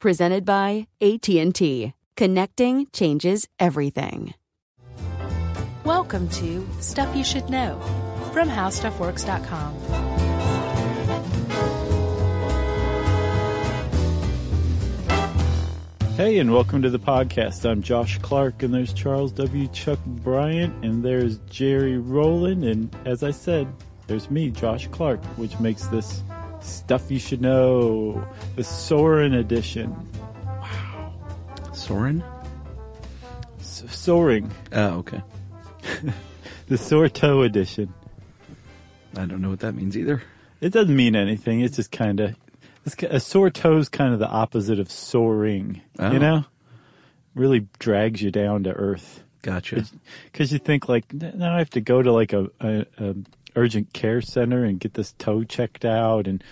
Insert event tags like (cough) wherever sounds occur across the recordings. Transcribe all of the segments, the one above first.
Presented by AT&T. Connecting changes everything. Welcome to Stuff You Should Know from HowStuffWorks.com. Hey, and welcome to the podcast. I'm Josh Clark, and there's Charles W. Chuck Bryant, and there's Jerry Rowland, and as I said, there's me, Josh Clark, which makes this stuff you should know, the Soren edition. Wow. Soren? S- soaring, Oh, okay. (laughs) the Sorto edition. I don't know what that means either. It doesn't mean anything. It's just kind of a sore toe's kind of the opposite of soaring. Oh. You know, really drags you down to earth. Gotcha. because you think like now I have to go to like a, a, a urgent care center and get this toe checked out and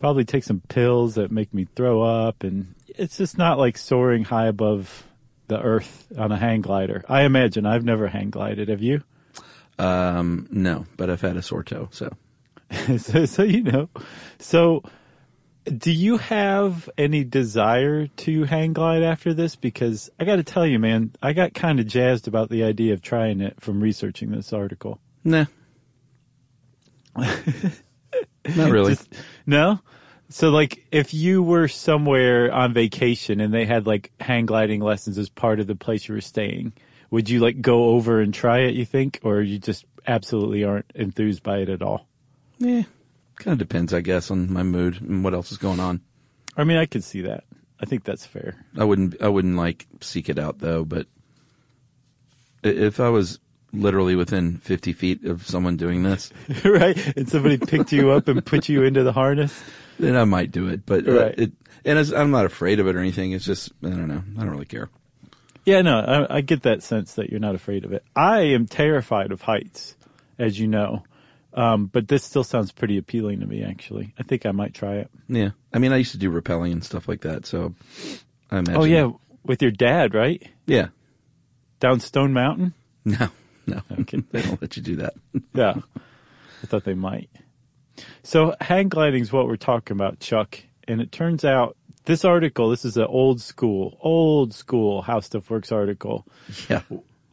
probably take some pills that make me throw up and it's just not like soaring high above the earth on a hang glider. I imagine I've never hang glided. Have you? Um, no, but I've had a sore toe, so. (laughs) so, so you know. So, do you have any desire to hang glide after this? Because I got to tell you, man, I got kind of jazzed about the idea of trying it from researching this article. Nah. Not (laughs) really. Just- no? So like if you were somewhere on vacation and they had like hang gliding lessons as part of the place you were staying, would you like go over and try it, you think? Or you just absolutely aren't enthused by it at all? yeah. Kind of depends, I guess, on my mood and what else is going on. I mean, I could see that. I think that's fair. I wouldn't, I wouldn't like seek it out though, but if I was literally within 50 feet of someone doing this, (laughs) right? And somebody picked you up and put you into the harness. then I might do it, but uh, Right. it, and I'm not afraid of it or anything. It's just, I don't know. I don't really care. Yeah, no, I, I get that sense that you're not afraid of it. I am terrified of heights, as you know. Um, but this still sounds pretty appealing to me, actually. I think I might try it. Yeah. I mean, I used to do rappelling and stuff like that, so I imagine. Oh, yeah, with your dad, right? Yeah. Down Stone Mountain? No, no. Okay. they don't let you do that. (laughs) Yeah. I thought they might. So hang gliding is what we're talking about, Chuck. And it turns out this article, this is an old school, old school How Stuff Works article, Yeah.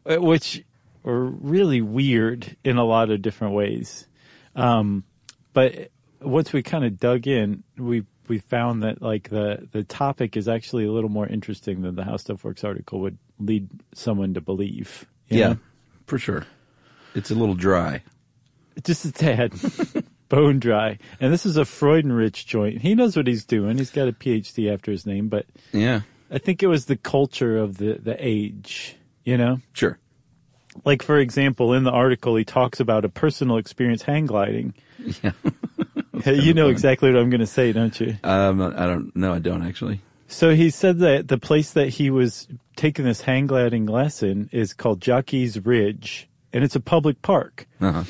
uh, which are really weird in a lot of different ways. Um, but once we kind of dug in, we we found that like the the topic is actually a little more interesting than the How Stuff Works article would lead someone to believe. Yeah, know? For sure. It's a little dry. just a tad (laughs) bone dry. And this is a Freudenrich joint. He knows what he's doing. He's got a PhD after his name, but Yeah, I think it was the culture of the, the age, you know? sure. Like, for example, in the article, he talks about a personal experience hang gliding. Yeah. (laughs) you know exactly what I'm going to say, don't you? Um, I don't. No, I don't actually. So he said that the place that he was taking this hang gliding lesson is called Jockey's Ridge, and it's a public park. Uh-huh.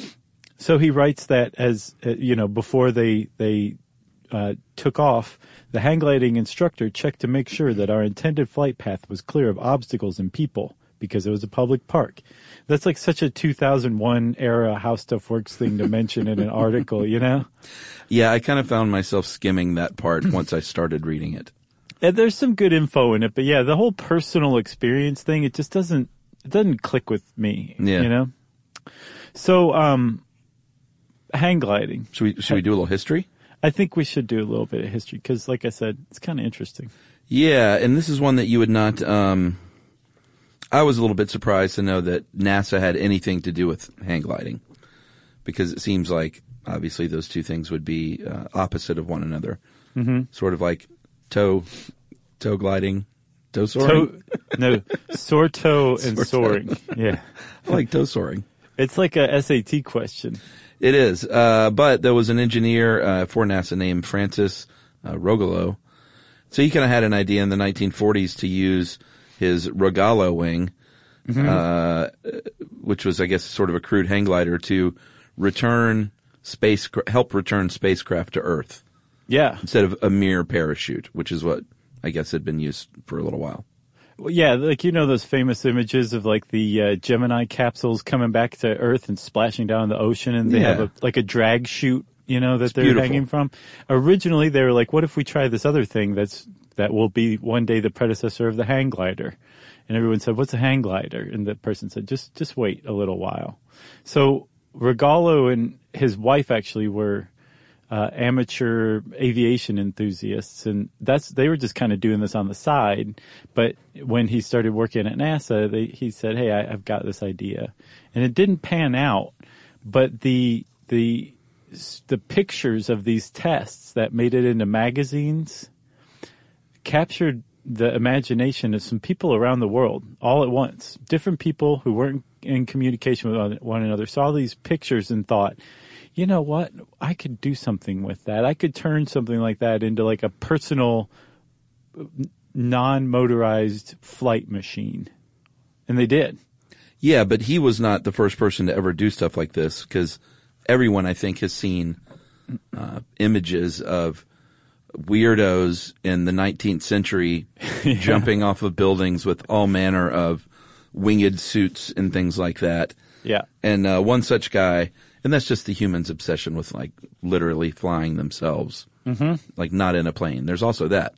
So he writes that as uh, you know before they they uh, took off, the hang gliding instructor checked to make sure that our intended flight path was clear of obstacles and people because it was a public park. That's like such a 2001 era how stuff works thing to mention in an (laughs) article, you know. Yeah, I kind of found myself skimming that part once I started reading it. And there's some good info in it, but yeah, the whole personal experience thing, it just doesn't it doesn't click with me. Yeah. You know? So um hang gliding. Should we? Should we do a little history? I think we should do a little bit of history because, like I said, it's kind of interesting. Yeah, and this is one that you would not. Um, I was a little bit surprised to know that NASA had anything to do with hang gliding, because it seems like obviously those two things would be uh, opposite of one another. Mm-hmm. Sort of like toe, toe gliding, toe soaring. Toe, no, soar toe and Soar toe. soaring. Yeah. I like toe soaring. It's like a SAT question. It is, uh, but there was an engineer uh, for NASA named Francis uh, Rogallo. So he kind of had an idea in the 1940s to use his Rogallo wing, uh, which was, I guess, sort of a crude hang glider to return space, help return spacecraft to Earth Yeah. instead of a mere parachute, which is what I guess had been used for a little while. Well, yeah, like you know those famous images of like the uh, Gemini capsules coming back to Earth and splashing down in the ocean, and they have a, like a drag chute, you know, that they're beautiful. hanging from. Originally, they were like, "What if we try this other thing that's that will be one day the predecessor of the hang glider?" And everyone said, "What's a hang glider?" And the person said, "Just just wait a little while." So Regallo and his wife actually were uh, amateur aviation enthusiasts, and that's they were just kind of doing this on the side. But when he started working at NASA, they, he said, "Hey, I, I've got this idea," and it didn't pan out. But the the the pictures of these tests that made it into magazines captured the imagination of some people around the world all at once. Different people who weren't in communication with one another saw these pictures and thought, you know what? I could do something with that. I could turn something like that into like a personal, non motorized flight machine. And they did. Yeah, but he was not the first person to ever do stuff like this because everyone I think has seen uh, images of weirdos in the 19th century (laughs) jumping off of buildings with all manner of winged suits and things like that. Yeah. And uh, one such guy, and that's just the human's obsession with like literally flying themselves, mm-hmm. like not in a plane. There's also that.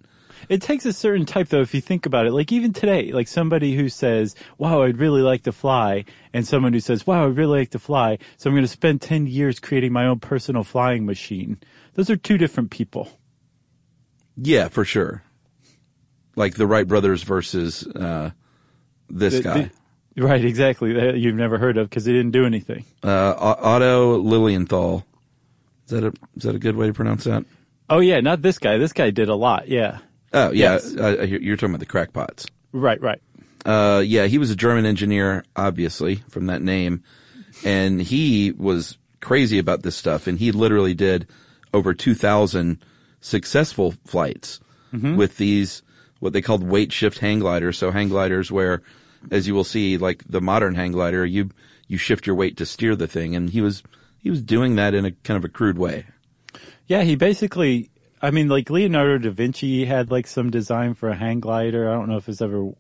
It takes a certain type though, if you think about it. Like even today, like somebody who says, wow, I'd really like to fly, and someone who says, wow, I'd really like to fly, so I'm going to spend 10 years creating my own personal flying machine. Those are two different people. Yeah, for sure. Like the Wright brothers versus uh, this The- guy. the- right, exactly. That you've never heard of because they didn't do anything. uh, Otto Lilienthal. Is that a is that a good way to pronounce that? Oh yeah, not this guy. This guy did a lot. Yeah. Oh yeah, Yes. uh, you're talking about the crackpots. Right, right. Uh, yeah, he was a German engineer, obviously from that name, and he was crazy about this stuff, and he literally did over two thousand successful flights with these what they called weight shift hang gliders. So hang gliders where, as you will see, like the modern hang glider, you you shift your weight to steer the thing, and he was he was doing that in a kind of a crude way. Yeah, he basically, I mean, like Leonardo da Vinci had like some design for a hang glider. I don't know if it's ever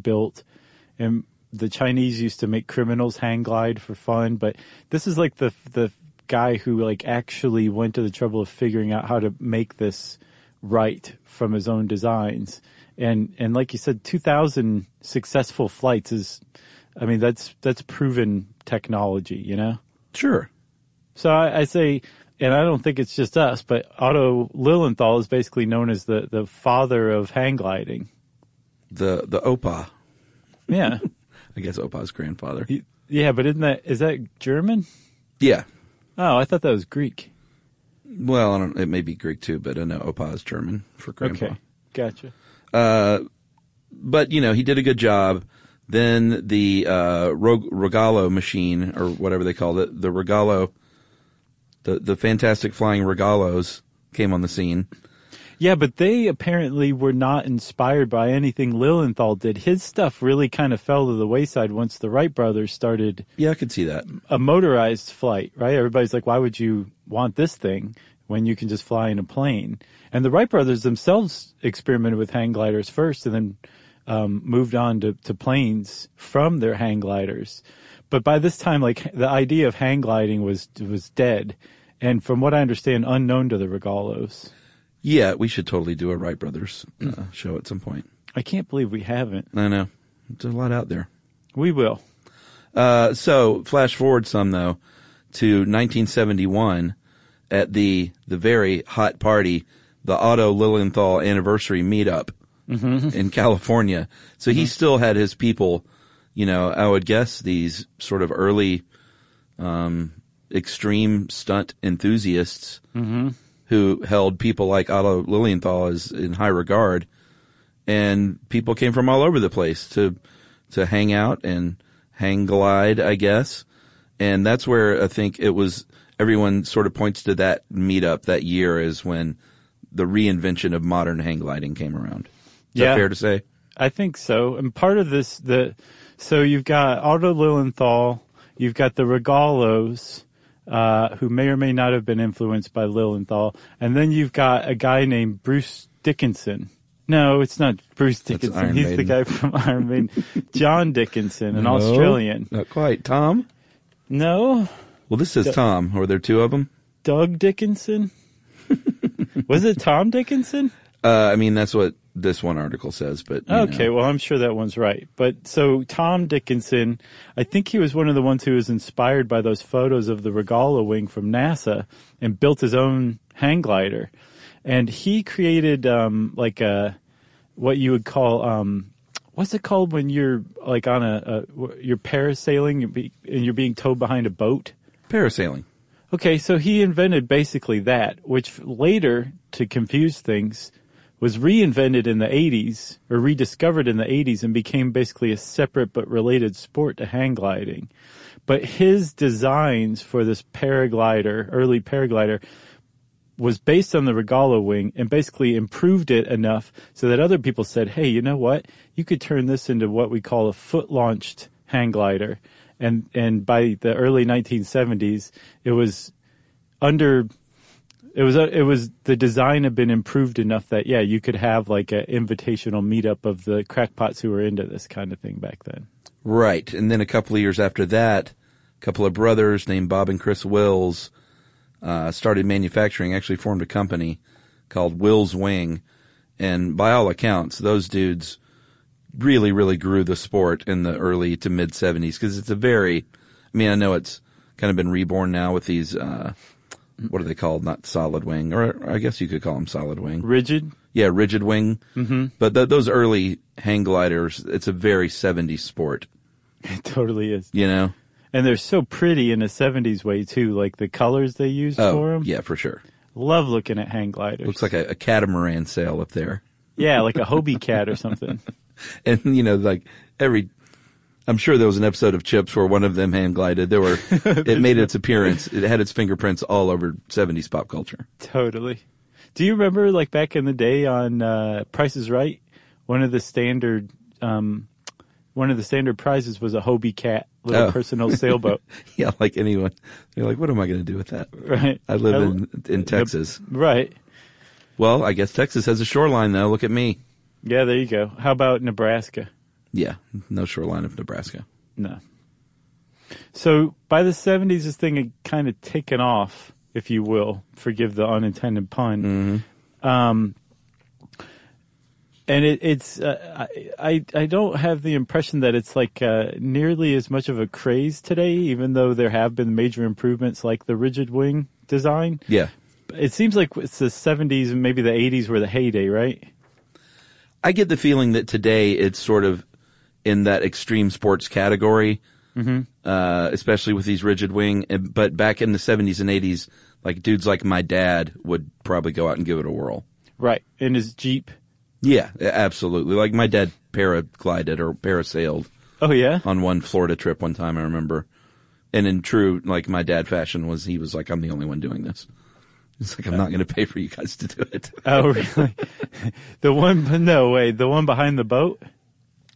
built. And the Chinese used to make criminals hang glide for fun, but this is like the, the guy who like actually went to the trouble of figuring out how to make this right from his own designs. And, and like you said, 2000 successful flights is, I mean, that's, that's proven technology, you know? Sure. So I, I say, and I don't think it's just us, but Otto Lilienthal is basically known as the, the father of hang gliding. The the Opa, Yeah. (laughs) I guess Opa's grandfather. Yeah, but isn't that, is that German? Yeah. Oh, I thought that was Greek. Well, I don't. It may be Greek too, but I know Opa is German for grandpa. Okay. Gotcha. But you know, he did a good job. Then the uh, Rog- Rogallo machine, or whatever they called it, the Regalo, the the fantastic flying Regalos came on the scene. Yeah, but they apparently were not inspired by anything Lilienthal did. His stuff really kind of fell to the wayside once the Wright brothers started Yeah, I could see that. a motorized flight, right? Everybody's like, why would you want this thing when you can just fly in a plane? And the Wright brothers themselves experimented with hang gliders first and then um, moved on to, to planes from their hang gliders. But by this time, like the idea of hang gliding was, was dead. And from what I understand, unknown to the Regalos. Yeah, we should totally do a Wright brothers uh, show at some point. I can't believe we haven't. I know there's a lot out there. We will. Uh, so flash forward some though to 1971, at the the very hot party, the Otto Lilienthal anniversary meetup mm-hmm. in California. So he mm-hmm. still had his people. You know, I would guess these sort of early, um, extreme stunt enthusiasts mm-hmm. who held people like Otto Lilienthal as in high regard, and people came from all over the place to to hang out and hang glide, I guess. And that's where I think it was. Everyone sort of points to that meetup that year as when the reinvention of modern hang gliding came around. Is Yeah. that fair to say? I think so. And part of this, the so you've got Otto Lilienthal, you've got the Regalos, uh, who may or may not have been influenced by Lilienthal, and then you've got a guy named Bruce Dickinson. No, it's not Bruce Dickinson. He's the guy from (laughs) Iron Maiden. John Dickinson, an Australian. Not quite. Tom? No, Well, this says Tom. Were there two of them? Doug Dickinson. (laughs) Was it Tom Dickinson? Uh, I mean, that's what this one article says, but. Okay, know. well, I'm sure that one's right. But so Tom Dickinson, I think he was one of the ones who was inspired by those photos of the Regala wing from NASA and built his own hang glider. And he created um, like a what you would call um, what's it called when you're like on a, a you're parasailing and you're being towed behind a boat. Parasailing. Okay, so he invented basically that, which later, to confuse things, was reinvented in the 80s, or rediscovered in the 80s, and became basically a separate but related sport to hang gliding. But his designs for this paraglider, early paraglider, was based on the Regalo wing and basically improved it enough so that other people said, hey, you know what? You could turn this into what we call a foot launched hang glider. And, and by the early 1970s, it was under, it was, it was, the design had been improved enough that, yeah, you could have like an invitational meetup of the crackpots who were into this kind of thing back then. Right. And then a couple of years after that, a couple of brothers named Bob and Chris Wills uh, started manufacturing, actually formed a company called Wills Wing. And by all accounts, those dudes really, really grew the sport in the early to mid 70s because it's a very, I mean, I know it's kind of been reborn now with these, uh, what are they called? Not solid wing, or I guess you could call them solid wing. Rigid? Yeah, rigid wing. Mm-hmm. But th- those early hang gliders, it's a very 70s sport, It totally is. you know? And they're so pretty in a 70s way too, like the colors they used for Oh, them. yeah, for sure. Love looking at hang gliders. Looks like a, a catamaran sail up there. yeah, like a Hobie cat or something. (laughs) (laughs) And, you know, like every, I'm sure there was an episode of Chips where one of them hand glided. There were, (laughs) it made its appearance. It had its fingerprints all over 70s pop culture. Totally. Do you remember, like back in the day on uh, Price is Right, one of the standard, um, one of the standard prizes was a Hobie cat, little Oh. personal sailboat, (laughs) Yeah, like anyone. You're like, what am I going to do with that? right? I live I- in, in Texas. Right. Well, I guess Texas has a shoreline though. Look at me. Yeah, there you go. How about Nebraska? Yeah, no shoreline of Nebraska. No. So by the 70s, this thing had kind of taken off, if you will. Forgive the unintended pun. Um, and it, it's uh, I, I I don't have the impression that it's like uh, nearly as much of a craze today, even though there have been major improvements like the rigid wing design. Yeah. It seems like it's the 70s and maybe the 80s were the heyday, right? I get the feeling that today it's sort of in that extreme sports category, uh, especially with these rigid wing. But back in the 70s and 80s, like dudes like my dad would probably go out and give it a whirl. Right. In his Jeep. Yeah, absolutely. Like my dad paraglided or parasailed Oh yeah. on one Florida trip one time, I remember. And in true, like my dad fashion was, he was like, I'm the only one doing this. It's like, I'm not going to pay for you guys to do it. (laughs) Oh really? (laughs) the one? No way. The one behind the boat.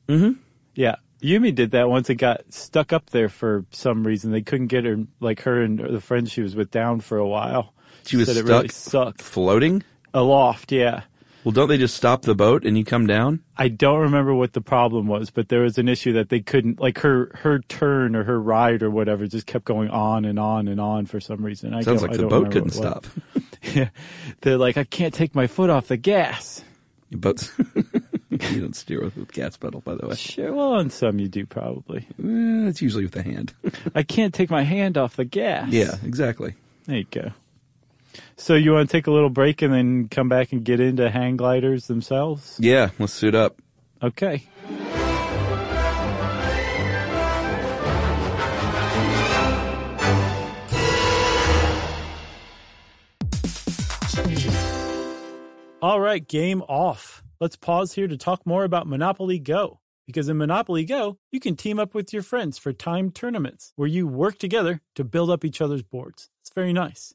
Mm-hmm. Yeah. Yumi did that once. It got stuck up there for some reason. They couldn't get her, like her and the friend she was with, down for a while. She was Said stuck it really sucked. floating. Aloft, yeah. Well, don't they just stop the boat and you come down? I don't remember what the problem was, but there was an issue that they couldn't, like her, her turn or her ride or whatever just kept going on and on and on for some reason. I Sounds like the boat couldn't stop. (laughs) yeah. They're like, I can't take my foot off the gas. Boats. (laughs) you don't steer with, with gas pedal, by the way. Sure. Well, on some you do probably. Eh, it's usually with the hand. (laughs) I can't take my hand off the gas. yeah, exactly. There you go. So you want to take a little break and then come back and get into hang gliders themselves? Yeah, let's suit up. Okay. All right, game off. Let's pause here to talk more about Monopoly Go. Because in Monopoly Go, you can team up with your friends for timed tournaments where you work together to build up each other's boards. It's very nice.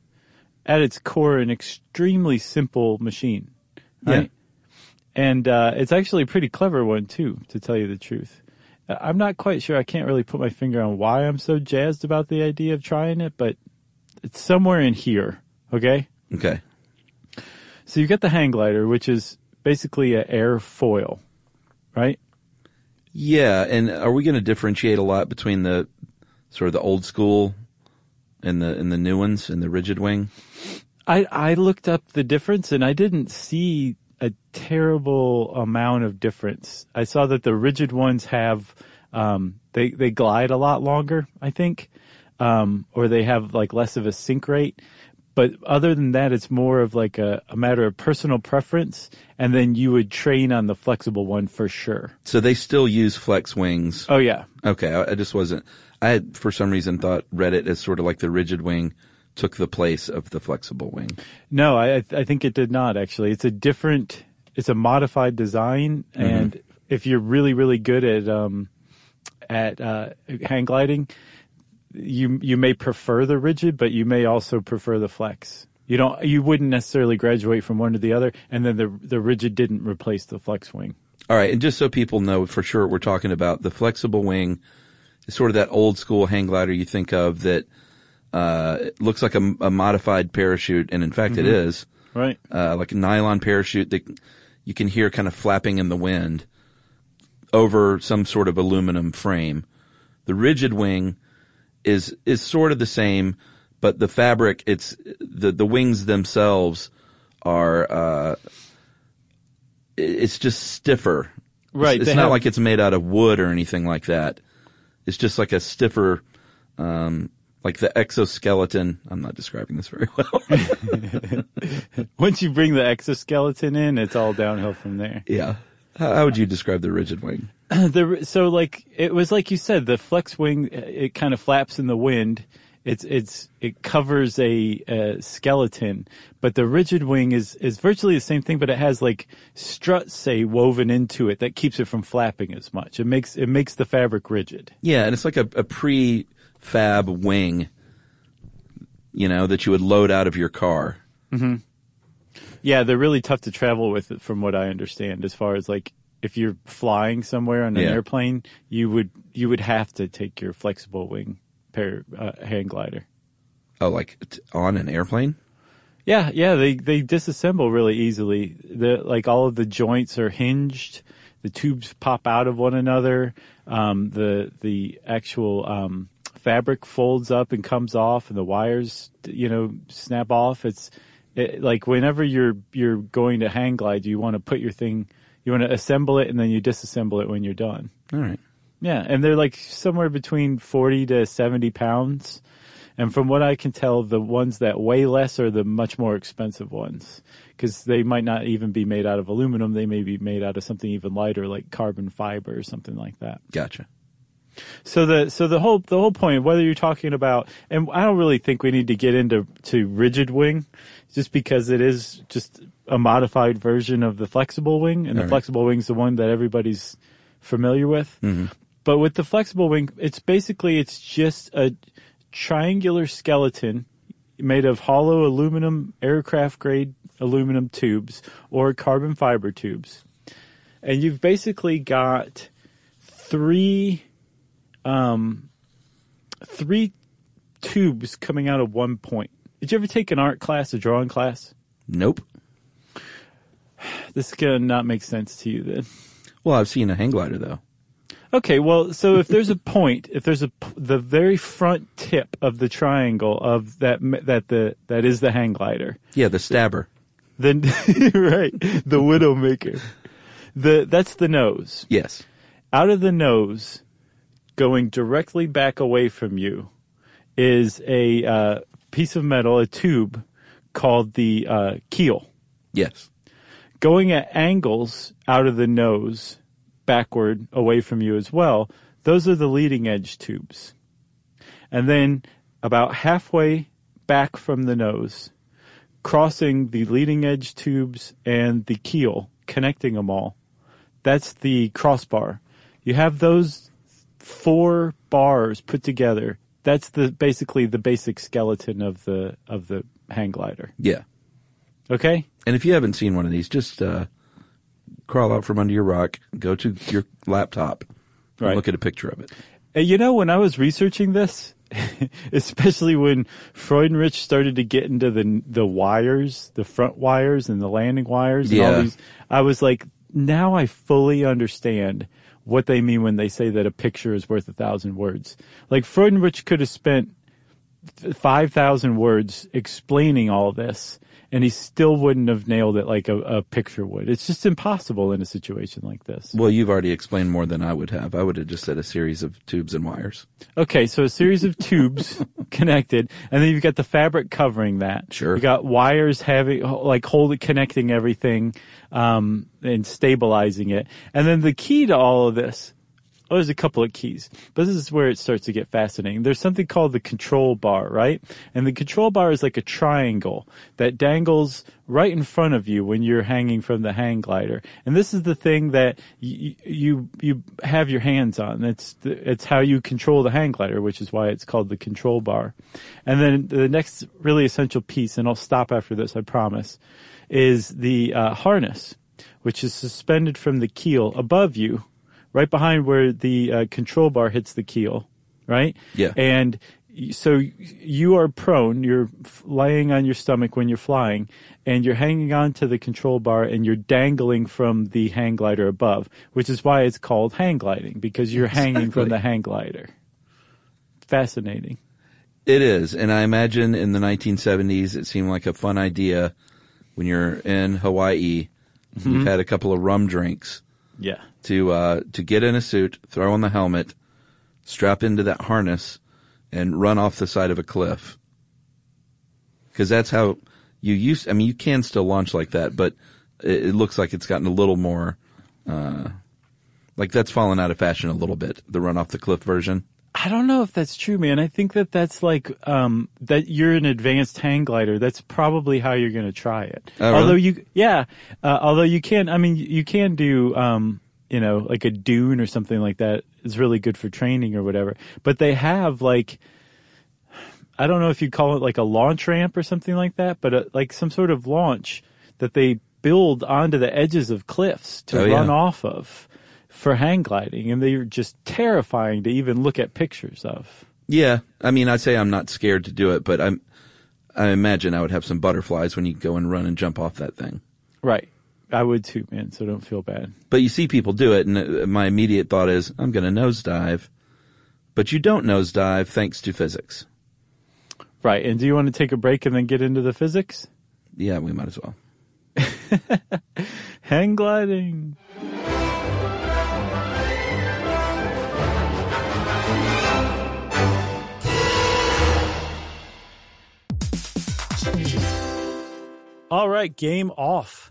at its core an extremely simple machine, right? And uh, it's actually a pretty clever one too, to tell you the truth. Uh, I'm not quite sure. I can't really put my finger on why I'm so jazzed about the idea of trying it, but it's somewhere in here. Okay. Okay. So you get the hang glider, which is basically an airfoil, right? Yeah, and are we going to differentiate a lot between the sort of the old school and the and the new ones in the rigid wing? I I looked up the difference and I didn't see a terrible amount of difference. I saw that the rigid ones have um, they they glide a lot longer, I think, um, or they have like less of a sink rate. But other than that, it's more of like a, a matter of personal preference, and then you would train on the flexible one for sure. So they still use flex wings. Oh yeah, Okay, I, I just wasn't. I had for some reason thought Reddit as sort of like the rigid wing took the place of the flexible wing. No, I I think it did not actually. It's a different, it's a modified design, and if you're really really good at um at uh, hang gliding, you you may prefer the rigid, but you may also prefer the flex. You don't you wouldn't necessarily graduate from one to the other, and then the the rigid didn't replace the flex wing. All right, and just so people know for sure we're talking about, the flexible wing sort of that old school hang glider you think of that uh, looks like a, a modified parachute, and in fact it is Right. uh, like a nylon parachute that you can hear kind of flapping in the wind over some sort of aluminum frame. The rigid wing is is sort of the same, but the fabric it's the the wings themselves are uh, it's just stiffer. Right, It's, it's not have- like it's made out of wood or anything like that. It's just like a stiffer, um, like the exoskeleton. I'm not describing this very well. (laughs) Once you bring the exoskeleton in, it's all downhill from there. yeah. How, how would you describe the rigid wing? (clears throat) the so like it was like you said the flex wing it kind of flaps in the wind it's it's it covers a, a skeleton but the rigid wing is is virtually the same thing but it has like struts say woven into it that keeps it from flapping as much it makes it makes the fabric rigid Yeah, and it's like a, a pre-fab wing, you know, that you would load out of your car. Mm-hmm. Yeah, they're really tough to travel with, from what I understand. As far as like, if you're flying somewhere on an Yeah. airplane, you would you would have to take your flexible wing pair uh, hang glider. Oh, like t- on an airplane? Yeah, yeah, they they disassemble really easily. The like all of the joints are hinged. The tubes pop out of one another. Um, the the actual um, fabric folds up and comes off, and the wires you know snap off. It's it, like whenever you're you're going to hang glide, you want to put your thing, you want to assemble it, and then you disassemble it when you're done. All right. Yeah, and they're like somewhere between 40 to 70 pounds. And from what I can tell, the ones that weigh less are the much more expensive ones because they might not even be made out of aluminum. They may be made out of something even lighter like carbon fiber or something like that. Gotcha. So the so the whole the whole point, whether you're talking about, and I don't really think we need to get into to rigid wing, just because it is just a modified version of the flexible wing, and the All right. flexible wing's the one that everybody's familiar with. Mm-hmm. But with the flexible wing, it's basically it's just a triangular skeleton made of hollow aluminum aircraft grade aluminum tubes or carbon fiber tubes, and you've basically got three um, three tubes coming out of one point. Did you ever take an art class, a drawing class? Nope. This is gonna not make sense to you then. Well, I've seen a hang glider though. Okay, well, so if there's a point, if there's a the very front tip of the triangle of that that the that is the hang glider, Yeah, the stabber. then (laughs) right, the widowmaker, the that's the nose. Yes. out of the nose, going directly back away from you, is a uh, piece of metal, a tube called the uh, keel. Yes. Going at angles out of the nose, backward away from you as well, those are the leading edge tubes. And then about halfway back from the nose, crossing the leading edge tubes and the keel, connecting them all, that's the crossbar. You have those four bars put together. That's the basically the basic skeleton of the of the hang glider. Yeah. Okay? And if you haven't seen one of these, just uh, crawl out from under your rock, go to your laptop, and Right. look at a picture of it. Uh, You know, when I was researching this, (laughs) especially when Freudenrich started to get into the the wires, the front wires and the landing wires, and Yeah. all these, I was like, now I fully understand what they mean when they say that a picture is worth a thousand words. Like Freudenrich could have spent five thousand words explaining all this, and he still wouldn't have nailed it like a, a picture would. It's just impossible in a situation like this. Well, you've already explained more than I would have. I would have just said a series of tubes and wires. Okay, so a series of tubes (laughs) connected, and then you've got the fabric covering that. Sure. You got wires having like holding connecting everything, um, and stabilizing it. And then the key to all of this, oh, there's a couple of keys, but this is where it starts to get fascinating. There's something called the control bar, right? And the control bar is like a triangle that dangles right in front of you when you're hanging from the hang glider. And this is the thing that you you, you have your hands on. It's it's how you control the hang glider, which is why it's called the control bar. And then the next really essential piece, and I'll stop after this, I promise, is the uh, harness, which is suspended from the keel above you, right behind where the uh, control bar hits the keel, right? Yeah. And so you are prone, you're laying on your stomach when you're flying, and you're hanging on to the control bar and you're dangling from the hang glider above, which is why it's called hang gliding, because you're hanging from the hang glider. Fascinating. It is, and I imagine in the 1970s it seemed like a fun idea when you're in Hawaii. You've had a couple of rum drinks Yeah. To uh, to get in a suit, throw on the helmet, strap into that harness, and run off the side of a cliff. Because that's how you used. I mean, you can still launch like that, but it, it looks like it's gotten a little more. Uh, like that's fallen out of fashion a little bit. The run off the cliff version. I don't know if that's true, man. I think that that's like um, that you're an advanced hang glider. That's probably how you're going to try it. Oh, really? Although you, yeah, uh, although you can. I mean, you can do, um, you know, like a dune or something like that. Is really good for training or whatever. But they have like, I don't know if you'd call it like a launch ramp or something like that, but uh like some sort of launch that they build onto the edges of cliffs to Oh, yeah. run off of for hang gliding, and they're just terrifying to even look at pictures of. Yeah, I mean, I'd say I'm not scared to do it, but I'm. I imagine I would have some butterflies when you go and run and jump off that thing. Right. I would too, man. So don't feel bad. But you see people do it, and uh, my immediate thought is, I'm going to nosedive. But you don't nosedive thanks to physics. Right. And do you want to take a break and then get into the physics? Yeah, we might as well. (laughs) Hang gliding. All right, game off.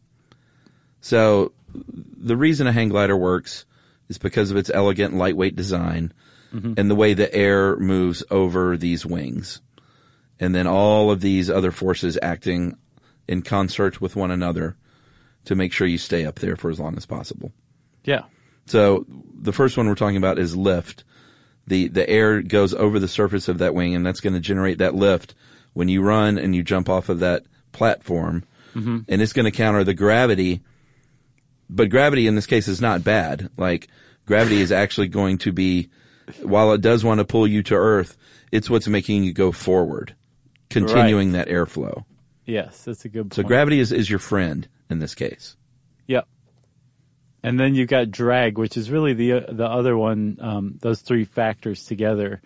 So the reason a hang glider works is because of its elegant, lightweight design mm-hmm. and the way the air moves over these wings. And then all of these other forces acting in concert with one another to make sure you stay up there for as long as possible. Yeah. So the first one we're talking about is lift. The the air goes over the surface of that wing and that's going to generate that lift when you run and you jump off of that platform. Mm-hmm. And it's going to counter the gravity. But gravity in this case is not bad. Like gravity is actually going to be while it does want to pull you to earth, it's what's making you go forward, continuing that airflow. Yes, that's a good point. So gravity is, is your friend in this case. Yep. And then you've got drag, which is really the the other one. Um, those three factors together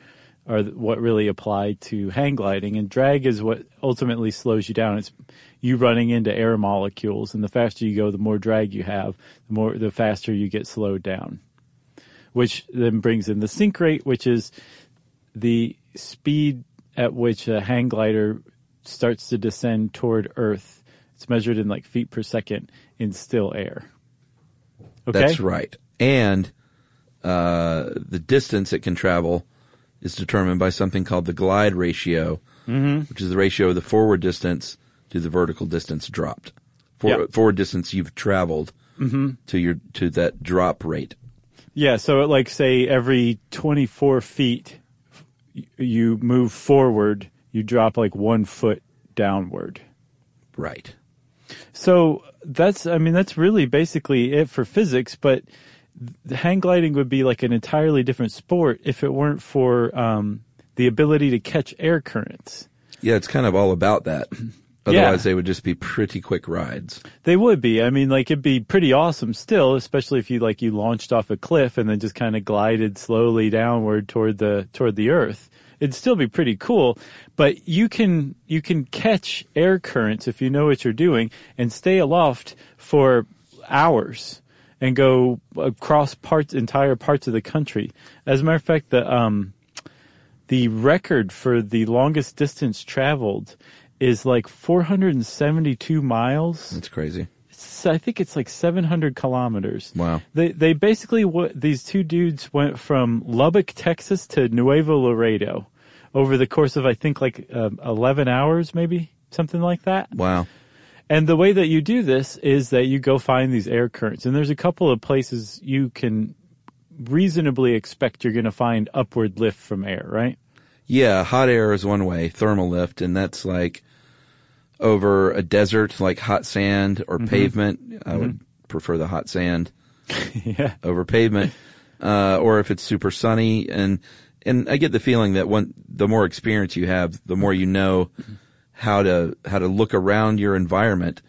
are what really apply to hang gliding, and drag is what ultimately slows you down. It's you running into air molecules, and the faster you go, the more drag you have, the more the faster you get slowed down. Which then brings in the sink rate, which is the speed at which a hang glider starts to descend toward Earth. It's measured in like feet per second in still air. Okay. That's right. And uh, the distance it can travel is determined by something called the glide ratio, mm-hmm. which is the ratio of the forward distance to the vertical distance dropped. For, Yeah. Forward distance you've traveled mm-hmm. to your to that drop rate. Yeah. So, like, say every 24 feet you move forward, you drop like one foot downward. Right. So that's, I mean, that's really basically it for physics, but hang gliding would be like an entirely different sport if it weren't for um, the ability to catch air currents. Yeah, it's kind of all about that. Yeah. Otherwise, they would just be pretty quick rides. They would be. I mean, like it'd be pretty awesome still, especially if you like you launched off a cliff and then just kind of glided slowly downward toward the toward the earth. It'd still be pretty cool, but you can you can catch air currents if you know what you're doing and stay aloft for hours. And go across parts, entire parts of the country. As a matter of fact, the um, the record for the longest distance traveled is like 472 miles. That's crazy. It's- I think it's like 700 kilometers. Wow. They they basically what these two dudes went from Lubbock, Texas to Nuevo Laredo over the course of I think like um, 11 hours maybe something like that. Wow. And the way that you do this is that you go find these air currents and there's a couple of places you can reasonably expect you're going to find upward lift from air, right? Yeah, hot air is one way, thermal lift, and that's like over a desert, like hot sand or mm-hmm. pavement. I would mm-hmm. prefer the hot sand (laughs) yeah. over pavement, uh, or if it's super sunny. And and I get the feeling that when the more experience you have, the more you know mm-hmm. How to how to look around your environment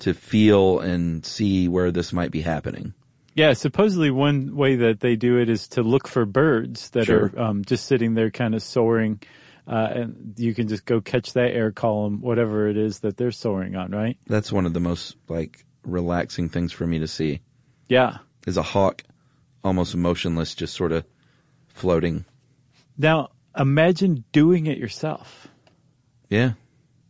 to feel and see where this might be happening. Yeah, supposedly one way that they do it is to look for birds that Sure. are um, just sitting there kind of soaring. Uh, and you can just go catch that air column, whatever it is that they're soaring on, right? That's one of the most like relaxing things for me to see Yeah. is a hawk almost motionless, just sort of floating. Now, imagine doing it yourself. Yeah.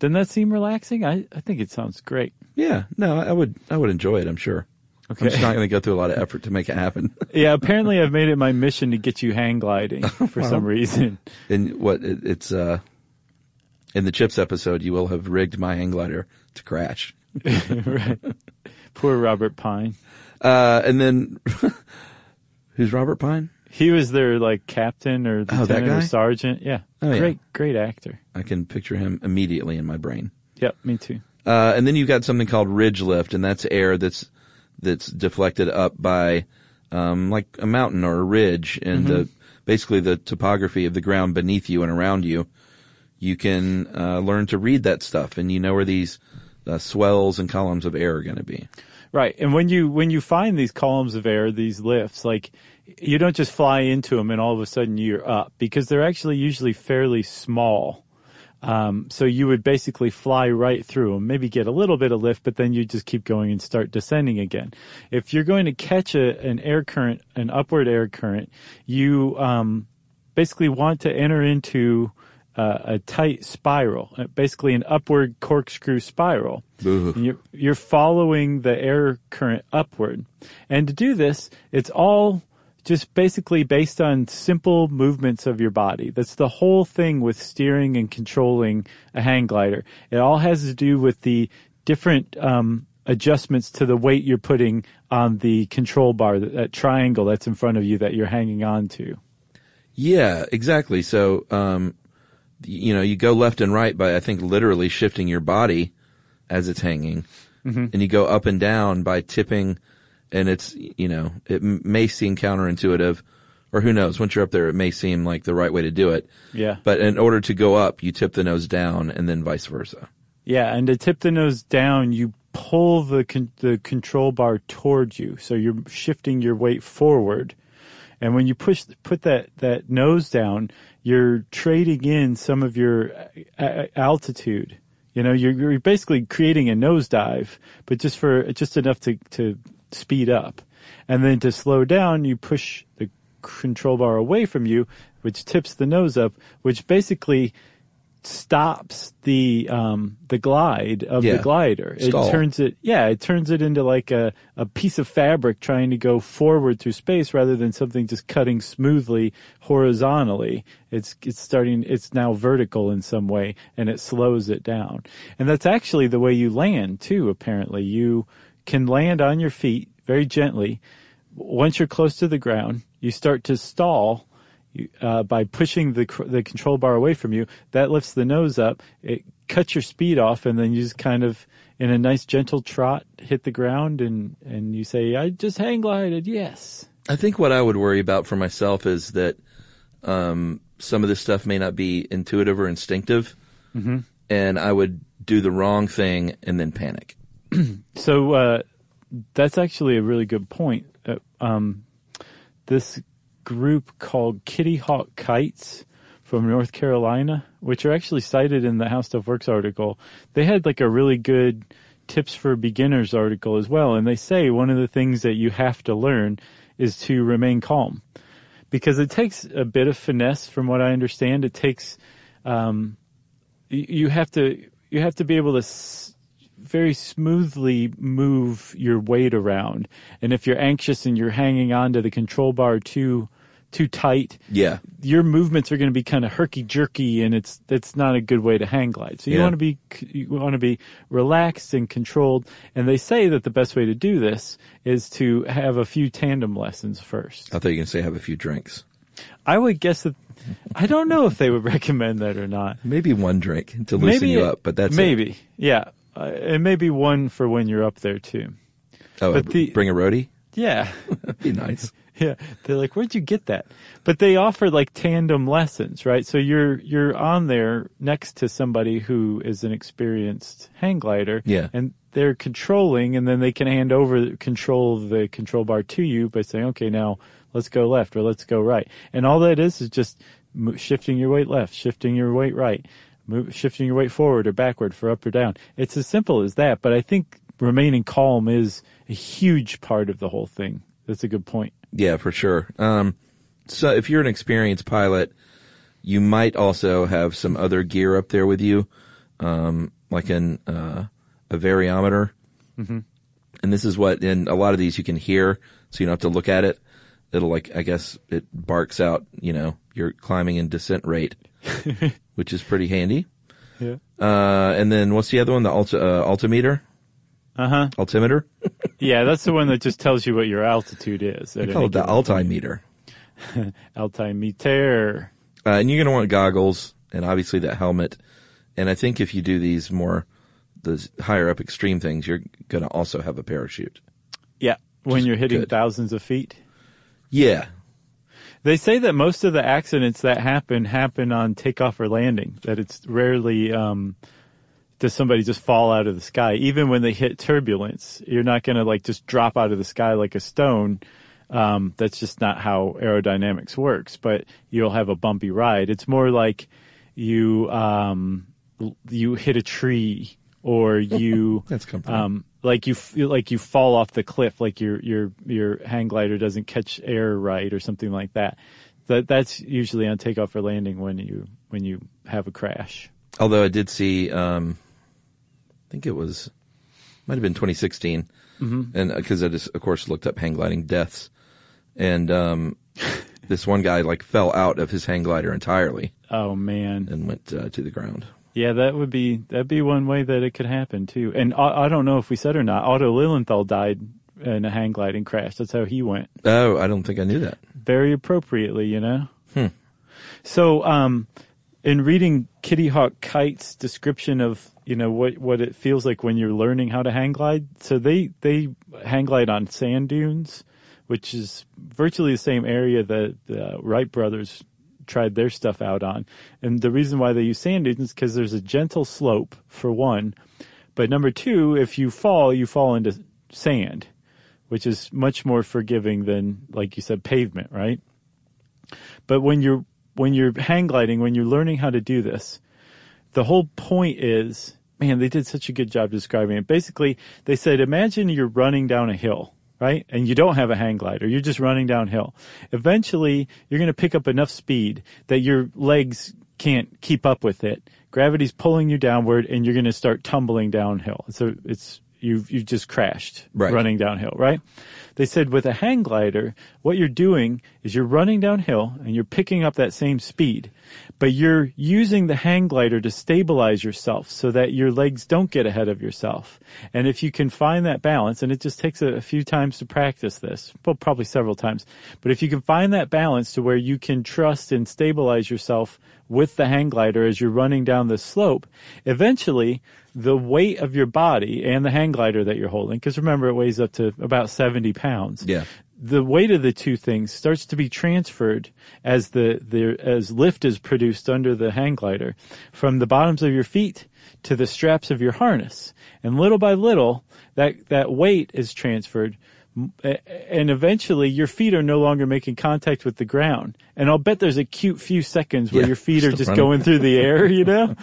Doesn't that seem relaxing? I, I think it sounds great. Yeah, no, I would, I would enjoy it. I'm sure. Okay. I'm just not going to go (laughs) through a lot of effort to make it happen. (laughs) yeah, apparently I've made it my mission to get you hang gliding (laughs) for some reason. and what it, it's, uh, in the chips episode, you will have rigged my hang glider to crash. right. Poor Robert Pine. Uh, and then, who's Robert Pine? He was their like captain or Oh, that lieutenant or guy? sergeant. Yeah. Oh, yeah. great, great actor. I can picture him immediately in my brain. Yep, me too. Uh, and then you've got something called ridge lift, and that's air that's that's deflected up by um, like a mountain or a ridge, and the basically the topography of the ground beneath you and around you. You can uh, learn to read that stuff, and you know where these uh, swells and columns of air are going to be. Right. And when you when you find these columns of air, these lifts, like you don't just fly into them and all of a sudden you're up because they're actually usually fairly small. Um, so you would basically fly right through them, maybe get a little bit of lift, but then you just keep going and start descending again. If you're going to catch a, an air current, an upward air current, you um, basically want to enter into uh, a tight spiral, uh, basically an upward corkscrew spiral. You're, you're following the air current upward. And to do this, it's all just basically based on simple movements of your body. That's the whole thing with steering and controlling a hang glider. It all has to do with the different um, adjustments to the weight you're putting on the control bar, that, that triangle that's in front of you that you're hanging on to. Yeah, exactly. So, um, you know, you go left and right by, I think, literally shifting your body as it's hanging. And you go up and down by tipping. And it's, you know, it may seem counterintuitive, or who knows, once you're up there, it may seem like the right way to do it. Yeah. But in order to go up, you tip the nose down and then vice versa. Yeah, and to tip the nose down, you pull the con- the control bar towards you, so you're shifting your weight forward. And when you push put that that nose down, you're trading in some of your a- a- altitude. You know, you're, you're basically creating a nosedive, but just for just enough to to speed up. And then to slow down, you push the control bar away from you, which tips the nose up, which basically stops the um the glide of Yeah. the glider. Stall. It turns it yeah, it turns it into like a, a piece of fabric trying to go forward through space rather than something just cutting smoothly horizontally. It's it's starting it's now vertical in some way and it slows it down. And that's actually the way you land too, apparently. You can land on your feet very gently. Once you're close to the ground, you start to stall uh, by pushing the the control bar away from you. That lifts the nose up. It cuts your speed off, and then you just kind of, in a nice gentle trot, hit the ground, and and you say, "I just hang glided." Yes. I think what I would worry about for myself is that um, some of this stuff may not be intuitive or instinctive, and I would do the wrong thing and then panic. (clears throat) So uh, that's actually a really good point. Uh, um, this group called Kitty Hawk Kites from North Carolina, which are actually cited in the How Stuff Works article, they had like a really good tips for beginners article as well, and they say one of the things that you have to learn is to remain calm because it takes a bit of finesse from what I understand. It takes, um, you have to, you have to be able to s- very smoothly move your weight around. And if you're anxious and you're hanging on to the control bar too, too tight, Yeah. your movements are going to be kind of herky jerky and it's that's not a good way to hang glide. So you Yeah. want to be you want to be relaxed and controlled and they say that the best way to do this is to have a few tandem lessons first. I thought you were going to say have a few drinks. I would guess that I don't know if they would (laughs) recommend that or not. Maybe one drink to loosen you up, but that's it. maybe. Yeah. Uh, and maybe one for when you're up there too. Oh, but the- bring a roadie? Yeah. (laughs) Be nice. (laughs) Yeah, they're like, "Where'd you get that?" But they offer like tandem lessons, right? So you're you're on there next to somebody who is an experienced hang glider, Yeah. and they're controlling, and then they can hand over control of the control bar to you by saying, "Okay, now let's go left or let's go right," and all that is is just shifting your weight left, shifting your weight right, move, shifting your weight forward or backward for up or down. It's as simple as that. But I think remaining calm is a huge part of the whole thing. That's a good point. Yeah, for sure. Um, so if you're an experienced pilot, you might also have some other gear up there with you, um, like an uh, a variometer. Mm-hmm. And this is what in a lot of these you can hear, so you don't have to look at it. It'll like I guess it barks out, you know, your climbing and descent rate, (laughs) which is pretty handy. Yeah. Uh, and then what's the other one? The alti- uh, altimeter, Uh huh. altimeter. (laughs) Yeah, that's the one that just tells you what your altitude is. I call it the altimeter. (laughs) altimeter. Uh, and you're going to want goggles and obviously that helmet. And I think if you do these more, the higher up extreme things, you're going to also have a parachute. Yeah, when you're hitting good. thousands of feet. Yeah. They say that most of the accidents that happen happen on takeoff or landing. That it's rarely um, does somebody just fall out of the sky. Even when they hit turbulence, you're not going to like just drop out of the sky like a stone. Um, that's just not how aerodynamics works. But you'll have a bumpy ride. It's more like you um, you hit a tree or you (laughs) That's comforting. um, like you like you fall off the cliff, like your your your hang glider doesn't catch air right or something like that. That that's usually on takeoff or landing when you when you have a crash. Although I did see, um, I think it was, might have been 2016. Mm-hmm. And because I just, of course, looked up hang gliding deaths. And, um, (laughs) this one guy like fell out of his hang glider entirely Oh man, and went uh, to the ground. Yeah, that would be that'd be one way that it could happen too. And I, I don't know if we said or not. Otto Lilienthal died in a hang gliding crash. That's how he went. Oh, I don't think I knew that. very appropriately, you know. Hmm. So, um, in reading Kitty Hawk Kite's description of you know what what it feels like when you're learning how to hang glide, so they they hang glide on sand dunes, which is virtually the same area that the Wright brothers tried their stuff out on. And the reason why they use sand dunes is because there's a gentle slope for one, but number two, if you fall, you fall into sand, which is much more forgiving than, like you said, pavement, right? But when you're when you're hang gliding, when you're learning how to do this, the whole point is, man, they did such a good job describing it. Basically, they said, imagine you're running down a hill, right? And you don't have a hang glider. You're just running downhill. Eventually, you're going to pick up enough speed that your legs can't keep up with it. Gravity's pulling you downward and you're going to start tumbling downhill. So it's, you've, you've just crashed Right. running downhill, right? They said with a hang glider, what you're doing is you're running downhill and you're picking up that same speed, but you're using the hang glider to stabilize yourself so that your legs don't get ahead of yourself. And if you can find that balance, and it just takes a, a few times to practice this, well, probably several times, but if you can find that balance to where you can trust and stabilize yourself with the hang glider as you're running down the slope, eventually the weight of your body and the hang glider that you're holding, because remember it weighs up to about 70 pounds. Yeah. The weight of the two things starts to be transferred as the, the as lift is produced under the hang glider from the bottoms of your feet to the straps of your harness. And little by little, that, that weight is transferred And eventually your feet are no longer making contact with the ground. And I'll bet there's a cute few seconds where Yeah, your feet are just running. going through the air, you know?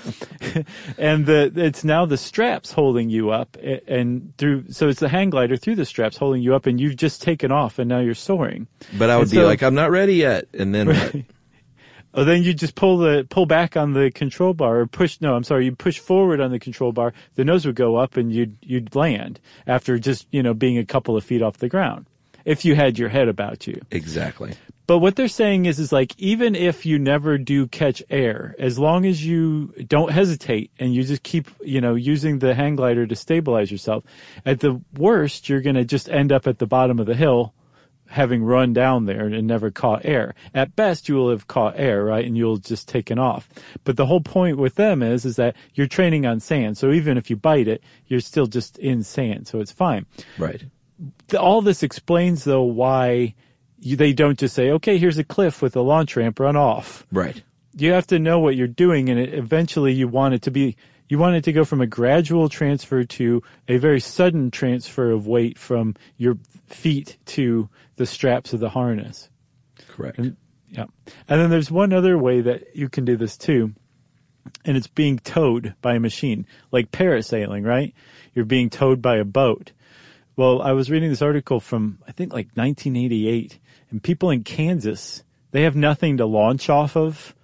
(laughs) and the, it's now the straps holding you up and through, so it's the hang glider through the straps holding you up and you've just taken off and now you're soaring. But I would And be so- like, I'm not ready yet. And then? (laughs) Oh, then you just pull the pull back on the control bar or push. No, I'm sorry. You push forward on the control bar. The nose would go up, and you'd you'd land after just you know being a couple of feet off the ground. If you had your head about you. exactly. But what they're saying is, is like even if you never do catch air, as long as you don't hesitate and you just keep, you know, using the hang glider to stabilize yourself, at the worst, you're going to just end up at the bottom of the hill, having run down there and never caught air. At best, you will have caught air, right? And you'll just taken off. But the whole point with them is, is that you're training on sand. So even if you bite it, you're still just in sand. So it's fine Right. all this explains though why you, they don't just say, okay, here's a cliff with a launch ramp, run off. Right. You have to know what you're doing and it, eventually you want it to be, you want it to go from a gradual transfer to a very sudden transfer of weight from your feet to the straps of the harness. Correct. Yeah. And then there's one other way that you can do this too. And it's being towed by a machine, like parasailing, right? You're being towed by a boat. Well, I was reading this article from, I think like 1988 and people in Kansas, they have nothing to launch off of,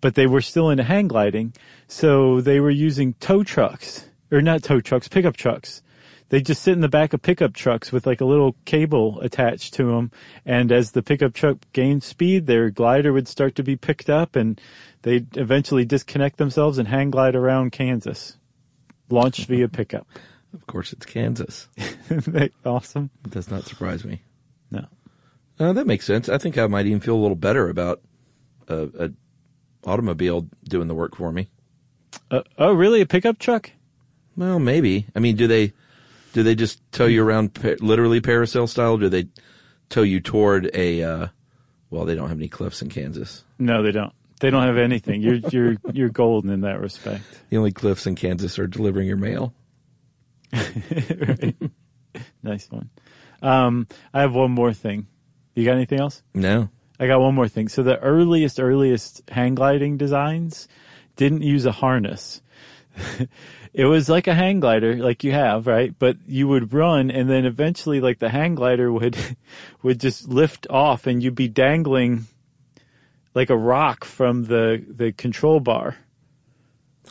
but they were still into hang gliding. So they were using tow trucks or not tow trucks, pickup trucks. They just sit in the back of pickup trucks with like a little cable attached to them. And as the pickup truck gained speed, their glider would start to be picked up and they'd eventually disconnect themselves and hang glide around Kansas. Launched via (laughs) pickup. Of course, it's Kansas. (laughs) Awesome? It does not surprise me. No. Uh, that makes sense. I think I might even feel a little better about a, a automobile doing the work for me. Uh, oh, really? A pickup truck? Well, maybe. I mean, do they do they just tow you around literally parasail style? Or do they tow you toward a? Uh, well, they don't have any cliffs in Kansas. No, they don't. They don't have anything. You're you're you're golden in that respect. The only cliffs in Kansas are delivering your mail. (laughs) right. Nice one. Um, I have one more thing. You got anything else? No. I got one more thing. So the earliest, earliest hang gliding designs didn't use a harness. (laughs) it was like a hang glider, like you have, right? But you would run and then eventually like the hang glider would, (laughs) would just lift off and you'd be dangling like a rock from the, the control bar,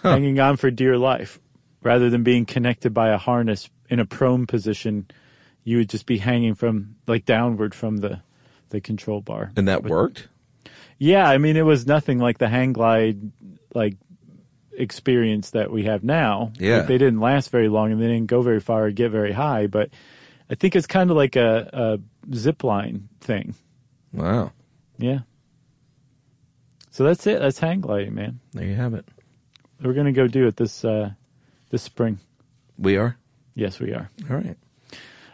Huh. hanging on for dear life rather than being connected by a harness in a prone position. You would just be hanging from like downward from the, the control bar. And that worked. Yeah, I mean, it was nothing like the hang glide like experience that we have now. Yeah. Like, they didn't last very long and they didn't go very far or get very high, but I think it's kind of like a, a zip line thing. Wow. Yeah. So that's it. That's hang gliding, man. There you have it. We're gonna go do it this uh, this spring. We are. Yes, we are. All right.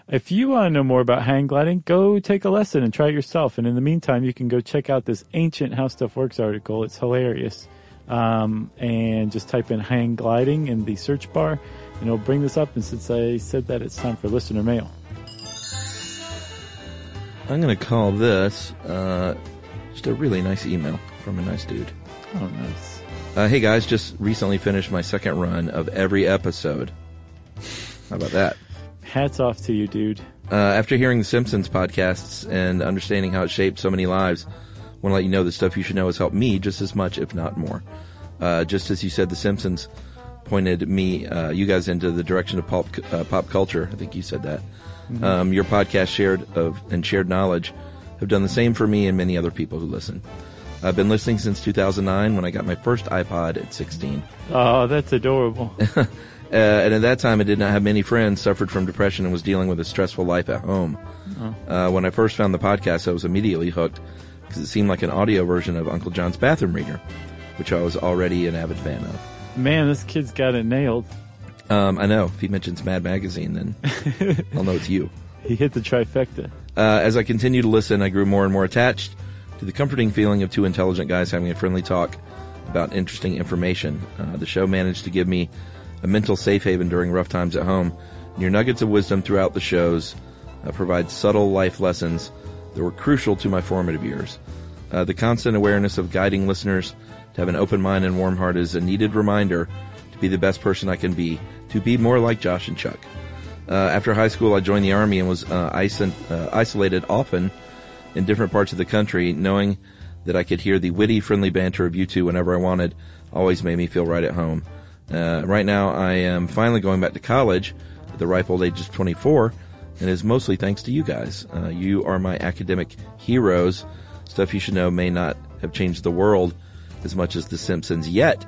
If you want to know more about hang gliding, go take a lesson and try it yourself. And in the meantime, you can go check out this ancient How Stuff Works article. It's hilarious. Um, and just type in hang gliding in the search bar, and it'll bring this up. And since I said that, it's time for listener mail. I'm going to call this uh, just a really nice email from a nice dude. Oh, nice. Uh, hey guys, just recently finished my second run of every episode. How about that? Hats off to you, dude. Uh, after hearing the Simpsons podcasts and understanding how it shaped so many lives, want to let you know the stuff you should know has helped me just as much, if not more. Uh, just as you said, the Simpsons pointed me, uh, you guys into the direction of pop, uh, pop culture. I think you said that. Um, your podcast shared of and shared knowledge have done the same for me and many other people who listen. I've been listening since 2009 when I got my first iPod at 16. Oh, that's adorable. (laughs) Uh, and at that time, I did not have many friends, suffered from depression, and was dealing with a stressful life at home. Uh, when I first found the podcast, I was immediately hooked because it seemed like an audio version of Uncle John's Bathroom Reader, which I was already an avid fan of. Man, this kid's got it nailed. Um, I know if he mentions Mad Magazine, then (laughs) I'll know it's you. He hit the trifecta. Uh, as I continued to listen, I grew more and more attached to the comforting feeling of two intelligent guys having a friendly talk about interesting information. Uh, the show managed to give me a mental safe haven during rough times at home. And your nuggets of wisdom throughout the shows uh, provide subtle life lessons that were crucial to my formative years. Uh, the constant awareness of guiding listeners to have an open mind and warm heart is a needed reminder to be the best person I can be, to be more like Josh and Chuck. Uh, after high school, I joined the Army and was uh, uh, isolated often in different parts of the country, knowing that I could hear the witty, friendly banter of you two whenever I wanted always made me feel right at home. Uh, right now, I am finally going back to college at the ripe old age of 24, and is mostly thanks to you guys. Uh, you are my academic heroes. Stuff you should know may not have changed the world as much as The Simpsons yet,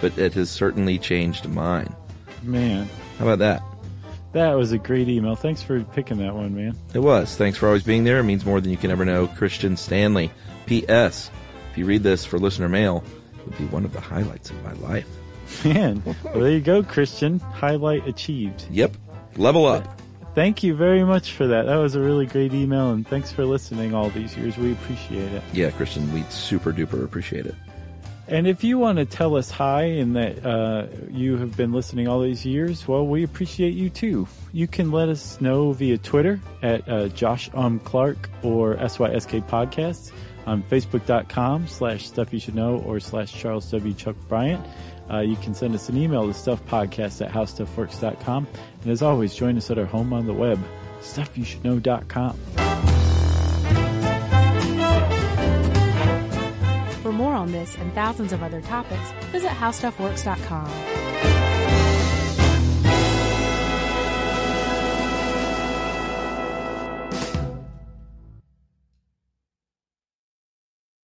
but it has certainly changed mine. Man. How about that? That was a great email. Thanks for picking that one, man. It was. Thanks for always being there. It means more than you can ever know. Christian Stanley. P.S. If you read this for listener mail, it would be one of the highlights of my life. Man, well, there you go, Christian. Highlight achieved. Yep. Level up. Thank you very much for that. That was a really great email, and thanks for listening all these years. We appreciate it. Yeah, Christian, we super duper appreciate it. And if you want to tell us hi and that uh, you have been listening all these years, well, we appreciate you too. You can let us know via Twitter at uh, Josh um, Clark or SYSK Podcasts on Facebook.com slash Stuff You Should Know or slash Charles W. Chuck Bryant. Uh, you can send us an email to stuffpodcast at howstuffworks.com. And as always, join us at our home on the web, stuffyoushouldknow.com. For more on this and thousands of other topics, visit howstuffworks.com.